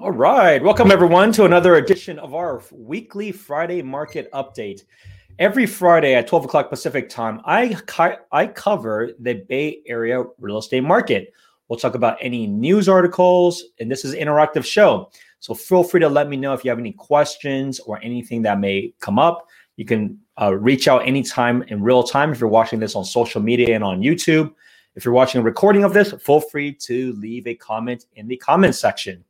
All right. Welcome, everyone, to another edition of our weekly Friday market update. Every Friday at 12 o'clock Pacific time, I, I cover the Bay Area real estate market. We'll talk about any news articles, and this is an interactive show. So feel free to let me know if you have any questions or anything that may come up. You can uh, reach out anytime in real time if you're watching this on social media and on YouTube. If you're watching a recording of this, feel free to leave a comment in the comment section.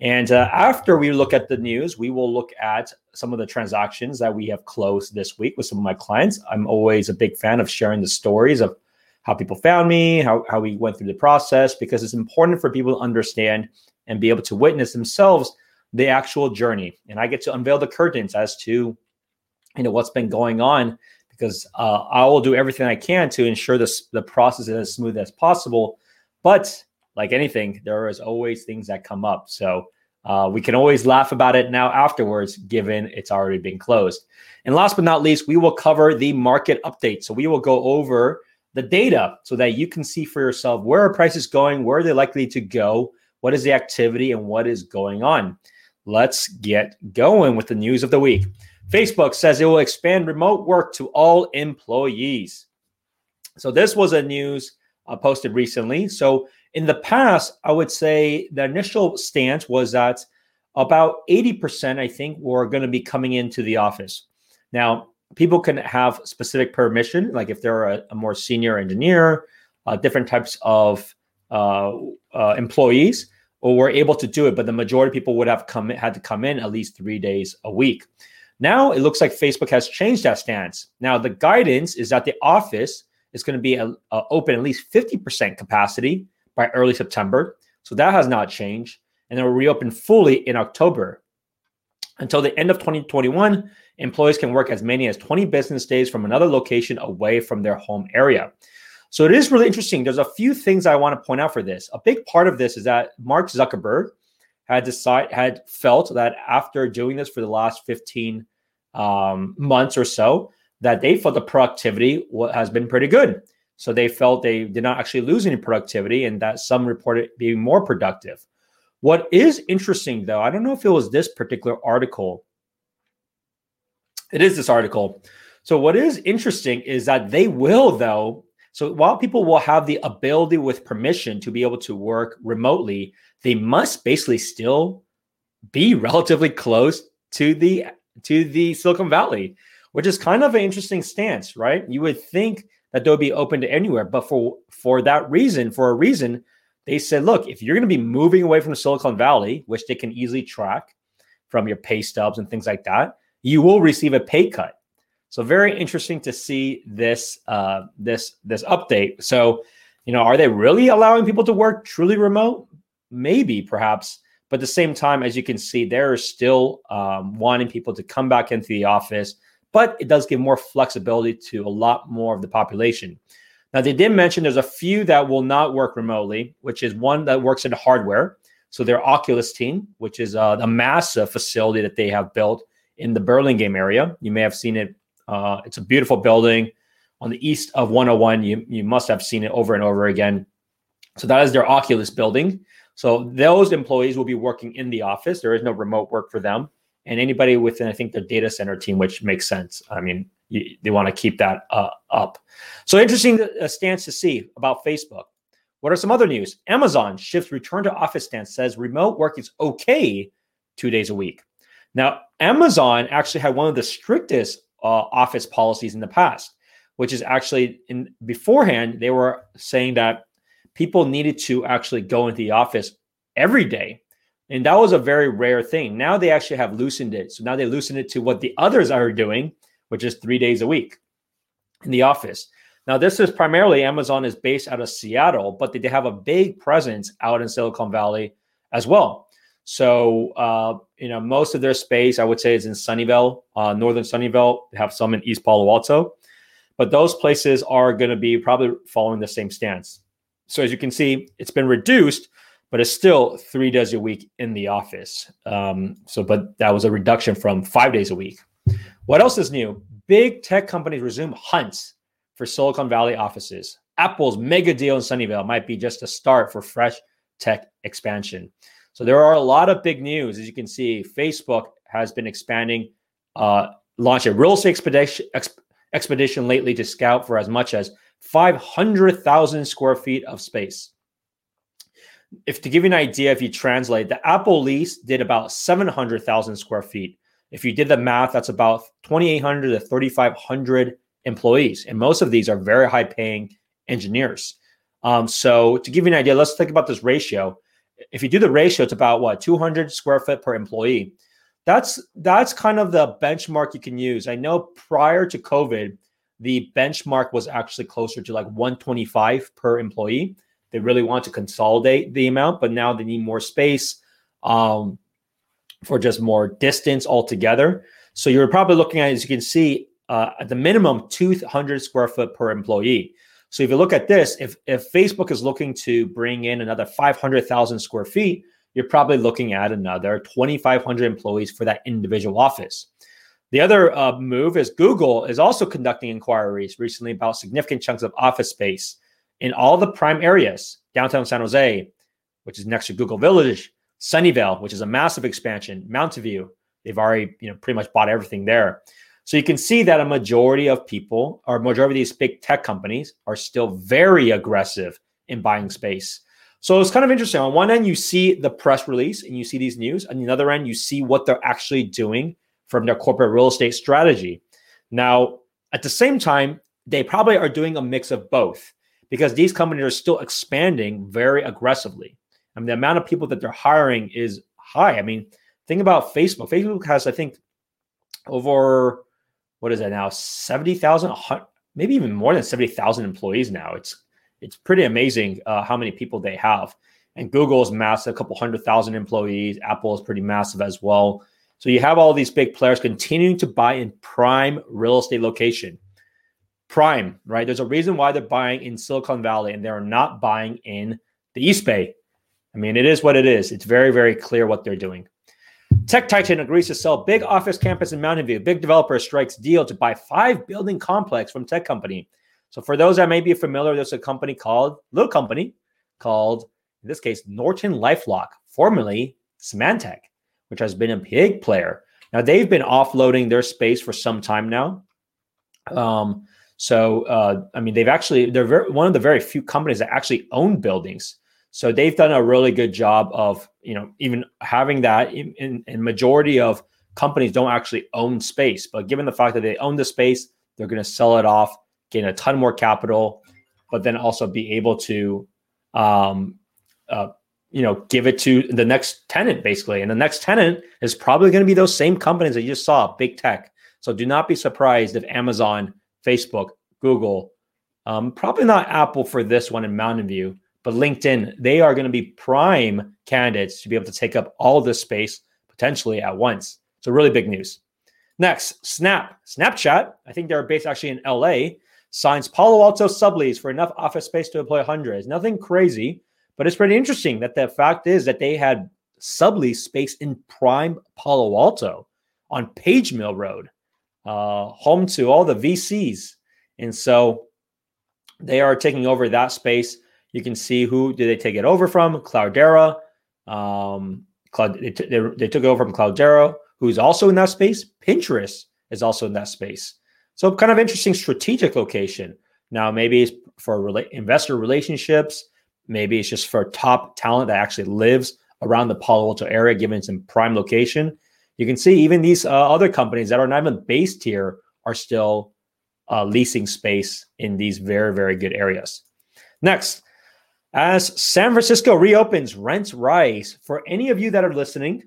And uh, after we look at the news, we will look at some of the transactions that we have closed this week with some of my clients. I'm always a big fan of sharing the stories of how people found me, how, how we went through the process, because it's important for people to understand and be able to witness themselves the actual journey. And I get to unveil the curtains as to you know what's been going on because uh, I will do everything I can to ensure this the process is as smooth as possible. But like anything, there is always things that come up. So uh, we can always laugh about it now afterwards, given it's already been closed. And last but not least, we will cover the market update. So we will go over the data so that you can see for yourself where are prices going, where are they likely to go, what is the activity, and what is going on. Let's get going with the news of the week. Facebook says it will expand remote work to all employees. So this was a news uh, posted recently. So in the past, I would say the initial stance was that about 80%, I think, were going to be coming into the office. Now, people can have specific permission, like if they're a, a more senior engineer, uh, different types of uh, uh, employees, or were able to do it. But the majority of people would have come had to come in at least three days a week. Now it looks like Facebook has changed that stance. Now the guidance is that the office is going to be a, a open at least 50% capacity by early September. So that has not changed. And it will reopen fully in October. Until the end of 2021, employees can work as many as 20 business days from another location away from their home area. So it is really interesting. There's a few things I want to point out for this. A big part of this is that Mark Zuckerberg had decided had felt that after doing this for the last 15 um, months or so, that they felt the productivity has been pretty good. So they felt they did not actually lose any productivity and that some reported being more productive. What is interesting though, I don't know if it was this particular article. It is this article. So what is interesting is that they will though. So while people will have the ability with permission to be able to work remotely, they must basically still be relatively close to the to the Silicon Valley, which is kind of an interesting stance, right? You would think that they'll be open to anywhere. But for for that reason, for a reason, they said, look, if you're going to be moving away from Silicon Valley, which they can easily track from your pay stubs and things like that, you will receive a pay cut. So very interesting to see this uh, this this update. So, you know, are they really allowing people to work truly remote? Maybe, perhaps. But at the same time, as you can see, they're still um, wanting people to come back into the office but it does give more flexibility to a lot more of the population. Now, they did mention there's a few that will not work remotely, which is one that works in hardware. So their Oculus team, which is uh, a massive facility that they have built in the Burlingame area. You may have seen it. Uh, it's a beautiful building on the east of 101. You, you must have seen it over and over again. So that is their Oculus building. So those employees will be working in the office. There is no remote work for them and anybody within, I think, the data center team, which makes sense. I mean, you, they want to keep that uh, up. So interesting uh, stance to see about Facebook. What are some other news? Amazon shifts return to office stance, says remote work is okay two days a week. Now, Amazon actually had one of the strictest uh, office policies in the past, which is actually in beforehand, they were saying that people needed to actually go into the office every day and that was a very rare thing. Now they actually have loosened it. So now they loosened it to what the others are doing, which is three days a week in the office. Now, this is primarily Amazon is based out of Seattle, but they have a big presence out in Silicon Valley as well. So, uh, you know, most of their space, I would say, is in Sunnyvale, uh, northern Sunnyvale. They have some in East Palo Alto, but those places are going to be probably following the same stance. So, as you can see, it's been reduced but it's still three days a week in the office. Um, so, but that was a reduction from five days a week. What else is new? Big tech companies resume hunts for Silicon Valley offices. Apple's mega deal in Sunnyvale might be just a start for fresh tech expansion. So there are a lot of big news. As you can see, Facebook has been expanding, uh, launched a real estate expedition, exp- expedition lately to scout for as much as 500,000 square feet of space. If to give you an idea, if you translate, the Apple lease did about 700,000 square feet. If you did the math, that's about 2,800 to 3,500 employees. And most of these are very high paying engineers. Um, so to give you an idea, let's think about this ratio. If you do the ratio, it's about what 200 square foot per employee. That's that's kind of the benchmark you can use. I know prior to COVID, the benchmark was actually closer to like 125 per employee. They really want to consolidate the amount, but now they need more space um, for just more distance altogether. So you're probably looking at, as you can see, uh, at the minimum 200 square foot per employee. So if you look at this, if if Facebook is looking to bring in another 500,000 square feet, you're probably looking at another 2,500 employees for that individual office. The other uh, move is Google is also conducting inquiries recently about significant chunks of office space in all the prime areas, downtown San Jose, which is next to Google Village, Sunnyvale, which is a massive expansion, Mountain View. They've already, you know, pretty much bought everything there. So you can see that a majority of people, or majority of these big tech companies, are still very aggressive in buying space. So it's kind of interesting. On one end, you see the press release and you see these news. On the other end, you see what they're actually doing from their corporate real estate strategy. Now, at the same time, they probably are doing a mix of both because these companies are still expanding very aggressively. I mean, the amount of people that they're hiring is high. I mean, think about Facebook. Facebook has, I think, over what is that now? 70,000, maybe even more than 70,000 employees now. It's it's pretty amazing uh, how many people they have. And Google is massive, a couple hundred thousand employees. Apple is pretty massive as well. So you have all these big players continuing to buy in prime real estate location. Prime, right? There's a reason why they're buying in Silicon Valley and they're not buying in the East Bay. I mean, it is what it is. It's very, very clear what they're doing. Tech Titan agrees to sell big office campus in Mountain View. Big developer strikes deal to buy five building complex from tech company. So for those that may be familiar, there's a company called little company called in this case Norton LifeLock, formerly Symantec which has been a big player. Now they've been offloading their space for some time now. Um, so uh, I mean, they've actually they're very, one of the very few companies that actually own buildings. So they've done a really good job of you know even having that. In, in, in majority of companies don't actually own space, but given the fact that they own the space, they're going to sell it off, gain a ton more capital, but then also be able to um, uh, you know, give it to the next tenant basically. And the next tenant is probably going to be those same companies that you just saw, big tech. So do not be surprised if Amazon, Facebook, Google, um, probably not Apple for this one in Mountain View, but LinkedIn, they are going to be prime candidates to be able to take up all this space potentially at once. So really big news. Next, Snap. Snapchat, I think they're based actually in LA, signs Palo Alto sublease for enough office space to employ hundreds. Nothing crazy but it's pretty interesting that the fact is that they had sublease space in prime Palo Alto on Page Mill Road, uh, home to all the VCs. And so they are taking over that space. You can see who did they take it over from? Cloudera. Um, Cloud, they, t- they, they took it over from Cloudera, who's also in that space. Pinterest is also in that space. So kind of interesting strategic location. Now, maybe it's for rela- investor relationships. Maybe it's just for top talent that actually lives around the Palo Alto area, given its in prime location. You can see even these uh, other companies that are not even based here are still uh, leasing space in these very, very good areas. Next, as San Francisco reopens, rents rise. For any of you that are listening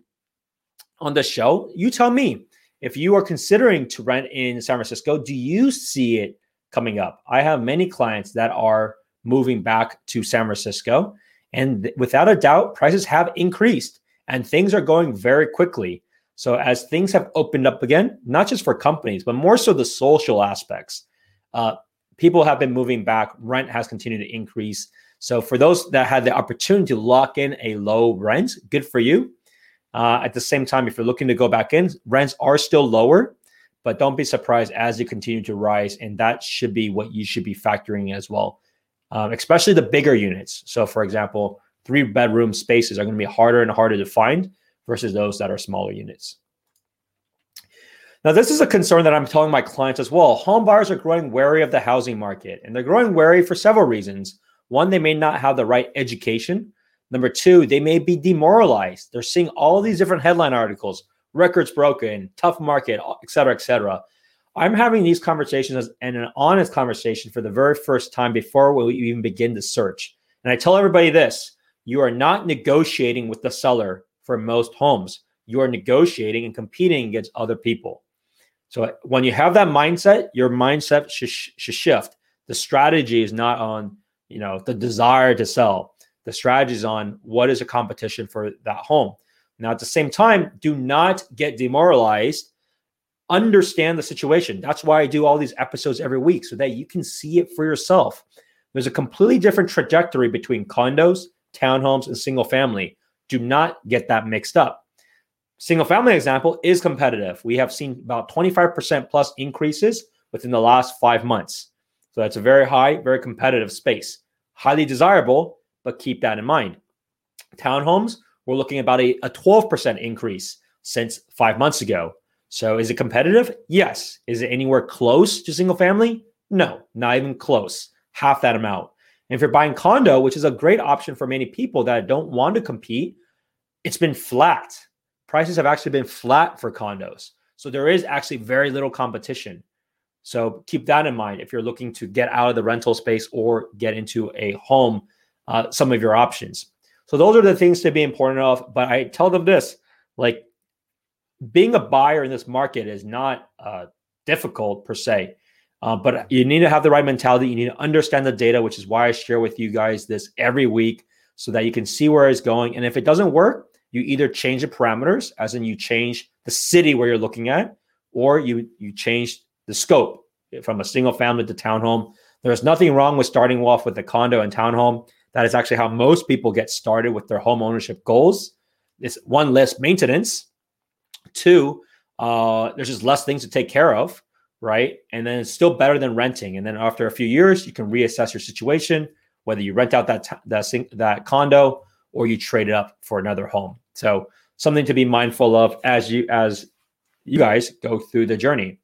on the show, you tell me if you are considering to rent in San Francisco, do you see it coming up? I have many clients that are moving back to San Francisco. And th- without a doubt, prices have increased and things are going very quickly. So, as things have opened up again, not just for companies, but more so the social aspects, uh, people have been moving back. Rent has continued to increase. So, for those that had the opportunity to lock in a low rent, good for you. Uh, at the same time, if you're looking to go back in, rents are still lower, but don't be surprised as they continue to rise. And that should be what you should be factoring as well um, especially the bigger units. So, for example, three bedroom spaces are going to be harder and harder to find versus those that are smaller units. Now, this is a concern that I'm telling my clients as well. Home buyers are growing wary of the housing market, and they're growing wary for several reasons. One, they may not have the right education. Number two, they may be demoralized. They're seeing all these different headline articles, records broken, tough market, et cetera, et cetera. I'm having these conversations and an honest conversation for the very first time before we even begin the search. And I tell everybody this you are not negotiating with the seller for most homes. You are negotiating and competing against other people. So when you have that mindset, your mindset should, should shift. The strategy is not on, you know, the desire to sell. The strategy is on what is a competition for that home. Now, at the same time, do not get demoralized. Understand the situation. That's why I do all these episodes every week so that you can see it for yourself. There's a completely different trajectory between condos, townhomes, and single family. Do not get that mixed up single family example is competitive. We have seen about 25% plus increases within the last five months. So that's a very high, very competitive space. Highly desirable, but keep that in mind. Townhomes, we're looking about a, a 12% increase since five months ago. So is it competitive? Yes. Is it anywhere close to single family? No, not even close. Half that amount. And if you're buying condo, which is a great option for many people that don't want to compete, it's been flat prices have actually been flat for condos. So there is actually very little competition. So keep that in mind if you're looking to get out of the rental space or get into a home, uh, some of your options. So those are the things to be important of. But I tell them this like being a buyer in this market is not uh, difficult per se. Uh, but you need to have the right mentality. You need to understand the data, which is why I share with you guys this every week so that you can see where it's going. And if it doesn't work, you either change the parameters, as in you change the city where you're looking at, or you you change the scope from a single family to townhome. There's nothing wrong with starting off with a condo and townhome. That is actually how most people get started with their home ownership goals. It's one less maintenance. Two, uh, there's just less things to take care of, right? And then it's still better than renting. And then after a few years, you can reassess your situation, whether you rent out that t- that that condo or you trade it up for another home. So something to be mindful of as you as you guys go through the journey.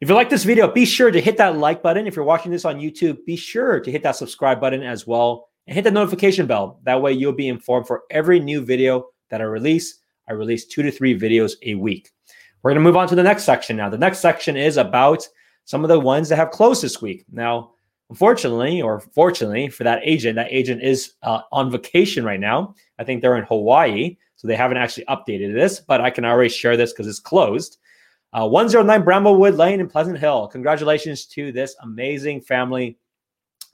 If you like this video, be sure to hit that like button. If you're watching this on YouTube, be sure to hit that subscribe button as well and hit the notification bell. That way you'll be informed for every new video that I release. I release two to three videos a week. We're going to move on to the next section now. The next section is about some of the ones that have closed this week. Now, Unfortunately, or fortunately for that agent, that agent is uh, on vacation right now. I think they're in Hawaii, so they haven't actually updated this, but I can already share this because it's closed. Uh, 109 Bramblewood Lane in Pleasant Hill. Congratulations to this amazing family.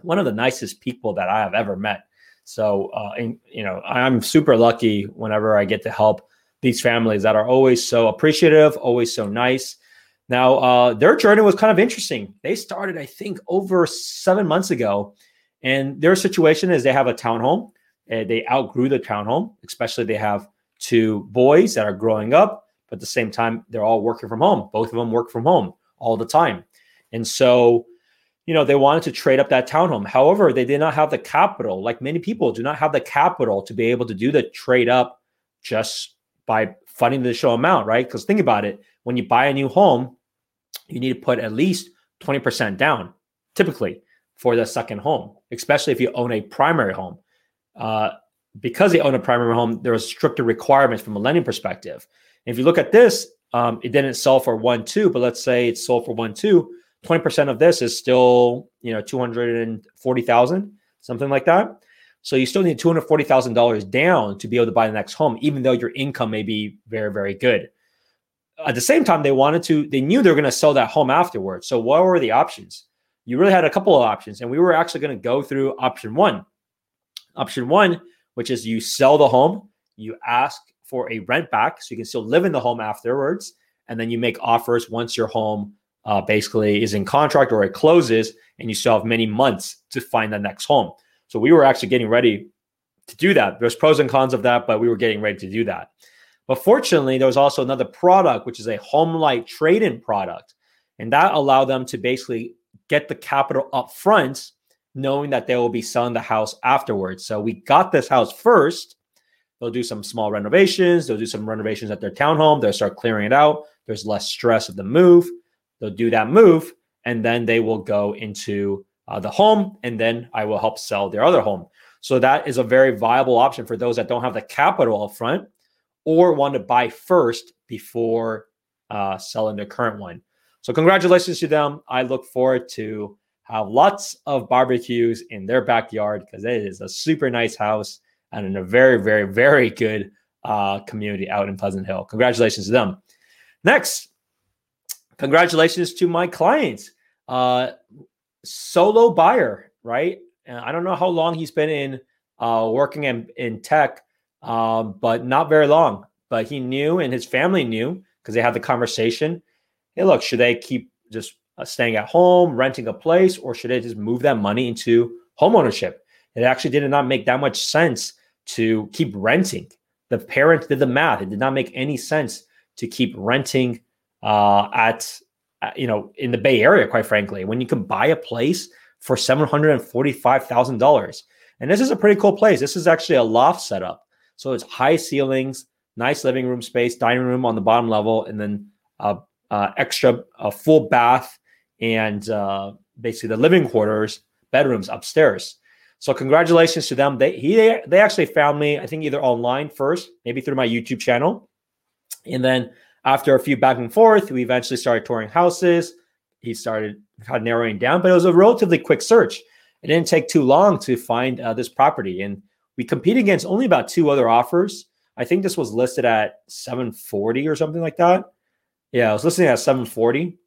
One of the nicest people that I have ever met. So, uh, you know, I'm super lucky whenever I get to help these families that are always so appreciative, always so nice. Now, uh, their journey was kind of interesting. They started, I think, over seven months ago. And their situation is they have a townhome. Uh, they outgrew the townhome, especially they have two boys that are growing up. But at the same time, they're all working from home. Both of them work from home all the time. And so, you know, they wanted to trade up that townhome. However, they did not have the capital. Like many people do not have the capital to be able to do the trade up just by funding the show amount, right? Because think about it when you buy a new home, you need to put at least 20% down, typically for the second home, especially if you own a primary home. Uh, because they own a primary home, there are stricter requirements from a lending perspective. And if you look at this, um, it didn't sell for one two, but let's say it's sold for one two. 20% of this is still, you know, 240,000, something like that. So you still need $240,000 down to be able to buy the next home, even though your income may be very, very good at the same time, they wanted to, they knew they were going to sell that home afterwards. So, what were the options? You really had a couple of options, and we were actually going to go through option one. Option one, which is you sell the home, you ask for a rent back so you can still live in the home afterwards, and then you make offers once your home uh, basically is in contract or it closes, and you still have many months to find the next home. So, we were actually getting ready to do that. There's pros and cons of that, but we were getting ready to do that. But fortunately, there was also another product, which is a HomeLight trade in product. And that allowed them to basically get the capital up front, knowing that they will be selling the house afterwards. So we got this house first. They'll do some small renovations. They'll do some renovations at their townhome. They'll start clearing it out. There's less stress of the move. They'll do that move, and then they will go into uh, the home, and then I will help sell their other home. So that is a very viable option for those that don't have the capital up front or want to buy first before uh, selling their current one. So congratulations to them. I look forward to have lots of barbecues in their backyard because it is a super nice house and in a very, very, very good uh, community out in Pleasant Hill. Congratulations to them. Next, congratulations to my clients. Uh, solo buyer, right? And I don't know how long he's been in uh, working in, in tech, um, but not very long. But he knew, and his family knew because they had the conversation. Hey, look, should they keep just uh, staying at home, renting a place, or should they just move that money into homeownership? It actually did not make that much sense to keep renting. The parents did the math; it did not make any sense to keep renting uh, at uh, you know, in the Bay Area, quite frankly, when you can buy a place for $745,000. And this is a pretty cool place. This is actually a loft setup. So it's high ceilings, nice living room space, dining room on the bottom level, and then uh, uh, extra a full bath and uh, basically the living quarters, bedrooms upstairs. So congratulations to them. They he they actually found me, I think either online first, maybe through my YouTube channel, and then after a few back and forth, we eventually started touring houses. He started kind of narrowing down, but it was a relatively quick search. It didn't take too long to find uh, this property, and we competed against only about two other offers. I think this was listed at 740 or something like that. Yeah, I was listening at 740,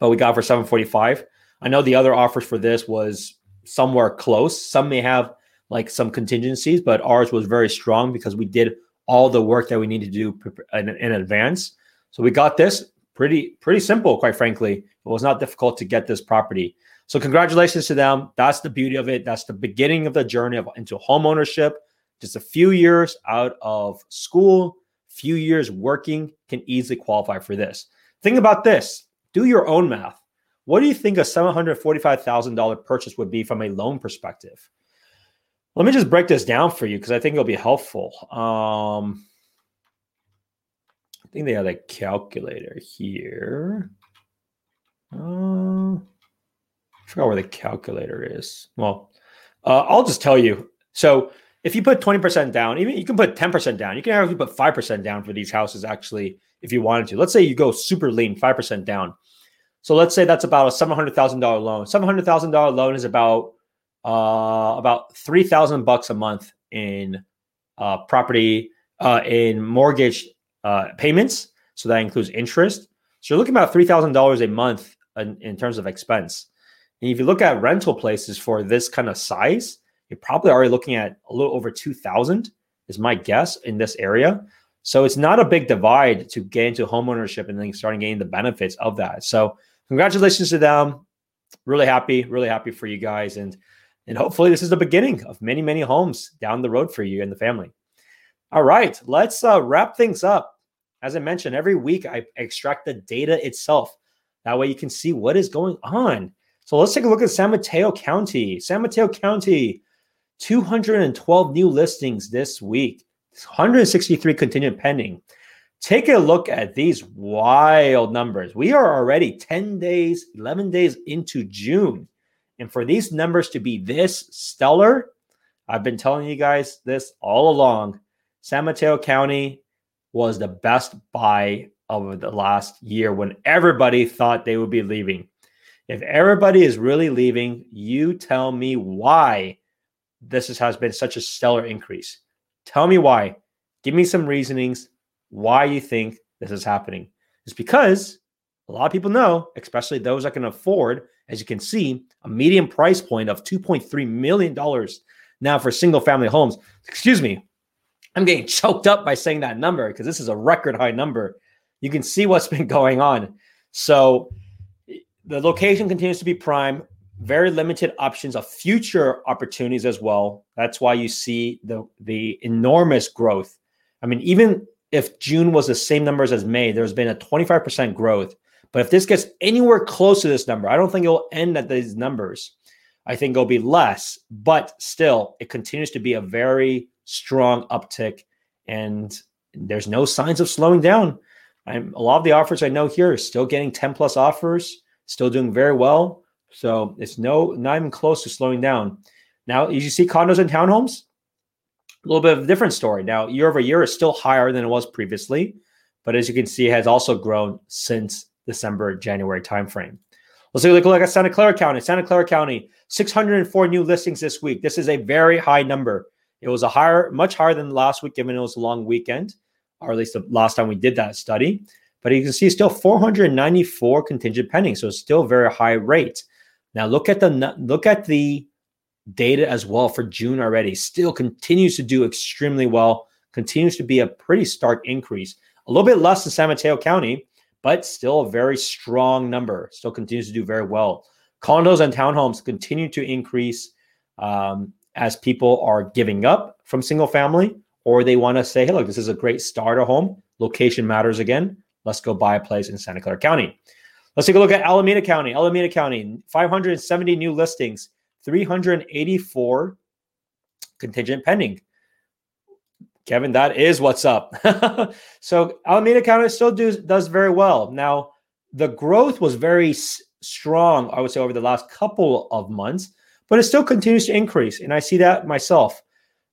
but we got for 745. I know the other offers for this was somewhere close. Some may have like some contingencies, but ours was very strong because we did all the work that we need to do in, in advance. So we got this pretty pretty simple, quite frankly. It was not difficult to get this property. So congratulations to them. That's the beauty of it. That's the beginning of the journey of, into home ownership. Just a few years out of school, few years working can easily qualify for this. Think about this. Do your own math. What do you think a $745,000 purchase would be from a loan perspective? Let me just break this down for you because I think it'll be helpful. Um, I think they have a calculator here. Uh, I forgot where the calculator is. Well, uh, I'll just tell you. So if you put 20% down, even you can put 10% down. You can actually put 5% down for these houses, actually, if you wanted to. Let's say you go super lean, 5% down. So let's say that's about a $700,000 loan. $700,000 loan is about uh, about three thousand bucks a month in uh, property uh, in mortgage uh, payments. So that includes interest. So you're looking about three thousand dollars a month in, in, terms of expense. And if you look at rental places for this kind of size, you're probably already looking at a little over two thousand. Is my guess in this area. So it's not a big divide to get into homeownership and then starting getting the benefits of that. So congratulations to them. Really happy, really happy for you guys. And and hopefully, this is the beginning of many, many homes down the road for you and the family. All right, let's uh, wrap things up. As I mentioned, every week I extract the data itself. That way you can see what is going on. So let's take a look at San Mateo County. San Mateo County, 212 new listings this week, 163 continued pending. Take a look at these wild numbers. We are already 10 days, 11 days into June. And for these numbers to be this stellar, I've been telling you guys this all along. San Mateo County was the best buy of the last year when everybody thought they would be leaving. If everybody is really leaving, you tell me why this has been such a stellar increase. Tell me why. Give me some reasonings why you think this is happening. It's because a lot of people know, especially those that can afford as you can see, a median price point of $2.3 million now for single family homes. Excuse me, I'm getting choked up by saying that number because this is a record high number. You can see what's been going on. So the location continues to be prime, very limited options of future opportunities as well. That's why you see the the enormous growth. I mean, even if June was the same numbers as May, there's been a 25% growth but if this gets anywhere close to this number, I don't think it will end at these numbers. I think it'll be less, but still, it continues to be a very strong uptick, and there's no signs of slowing down. I'm, a lot of the offers I know here are still getting 10 plus offers, still doing very well. So it's no not even close to slowing down. Now, as you see condos and townhomes, a little bit of a different story. Now, year over year is still higher than it was previously, but as you can see, it has also grown since December, January timeframe. Let's take a look at Santa Clara County. Santa Clara County, 604 new listings this week. This is a very high number. It was a higher, much higher than last week, given it was a long weekend, or at least the last time we did that study. But you can see still 494 contingent pending, so it's still very high rate. Now look at the look at the data as well for June already. Still continues to do extremely well. Continues to be a pretty stark increase. A little bit less than San Mateo County, but still a very strong number. Still continues to do very well. Condos and townhomes continue to increase um, as people are giving up from single family, or they want to say, hey, look, this is a great starter home. Location matters again. Let's go buy a place in Santa Clara County. Let's take a look at Alameda County. Alameda County, 570 new listings, 384 contingent pending. Kevin, that is what's up. so Alameda County still do, does very well. Now, the growth was very s- strong, I would say, over the last couple of months, but it still continues to increase. And I see that myself.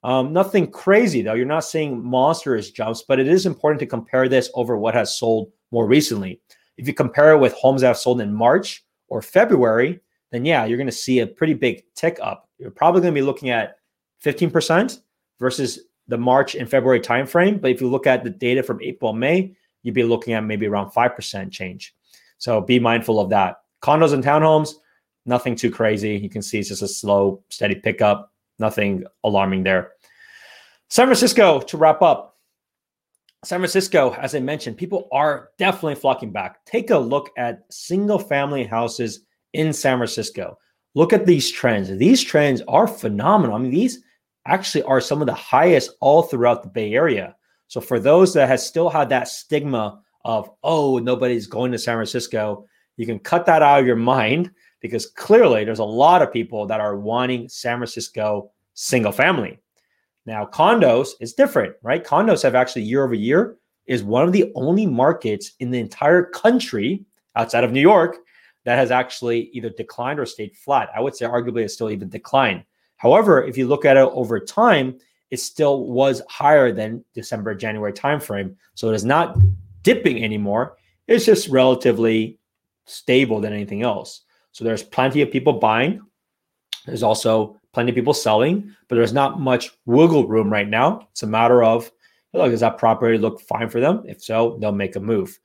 Um, nothing crazy, though. You're not seeing monstrous jumps, but it is important to compare this over what has sold more recently. If you compare it with homes that have sold in March or February, then yeah, you're going to see a pretty big tick up. You're probably going to be looking at 15% versus the March and February timeframe. But if you look at the data from April, May, you'd be looking at maybe around 5% change. So be mindful of that. Condos and townhomes, nothing too crazy. You can see it's just a slow, steady pickup. Nothing alarming there. San Francisco, to wrap up. San Francisco, as I mentioned, people are definitely flocking back. Take a look at single family houses in San Francisco. Look at these trends. These trends are phenomenal. I mean, these actually are some of the highest all throughout the Bay Area. So for those that has still had that stigma of, oh, nobody's going to San Francisco, you can cut that out of your mind because clearly there's a lot of people that are wanting San Francisco single family. Now, condos is different, right? Condos have actually year over year is one of the only markets in the entire country outside of New York that has actually either declined or stayed flat. I would say arguably it's still even declined. However, if you look at it over time, it still was higher than December, January timeframe. So it is not dipping anymore. It's just relatively stable than anything else. So there's plenty of people buying. There's also plenty of people selling, but there's not much wiggle room right now. It's a matter of, look, does that property look fine for them? If so, they'll make a move.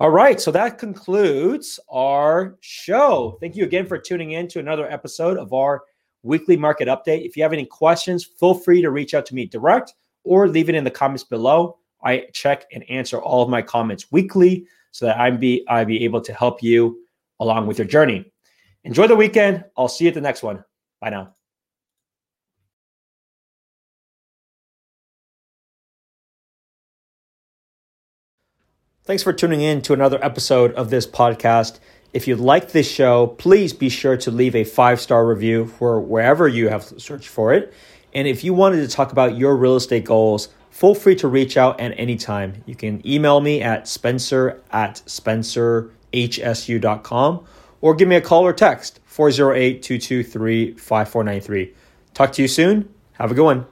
All right, so that concludes our show. Thank you again for tuning in to another episode of our weekly market update. If you have any questions, feel free to reach out to me direct or leave it in the comments below. I check and answer all of my comments weekly so that I be I be able to help you along with your journey. Enjoy the weekend. I'll see you at the next one. Bye now. Thanks for tuning in to another episode of this podcast. If you like this show, please be sure to leave a five star review for wherever you have searched for it. And if you wanted to talk about your real estate goals, feel free to reach out at any time. You can email me at spencer at spencerhsu.com or give me a call or text 408 223 5493. Talk to you soon. Have a good one.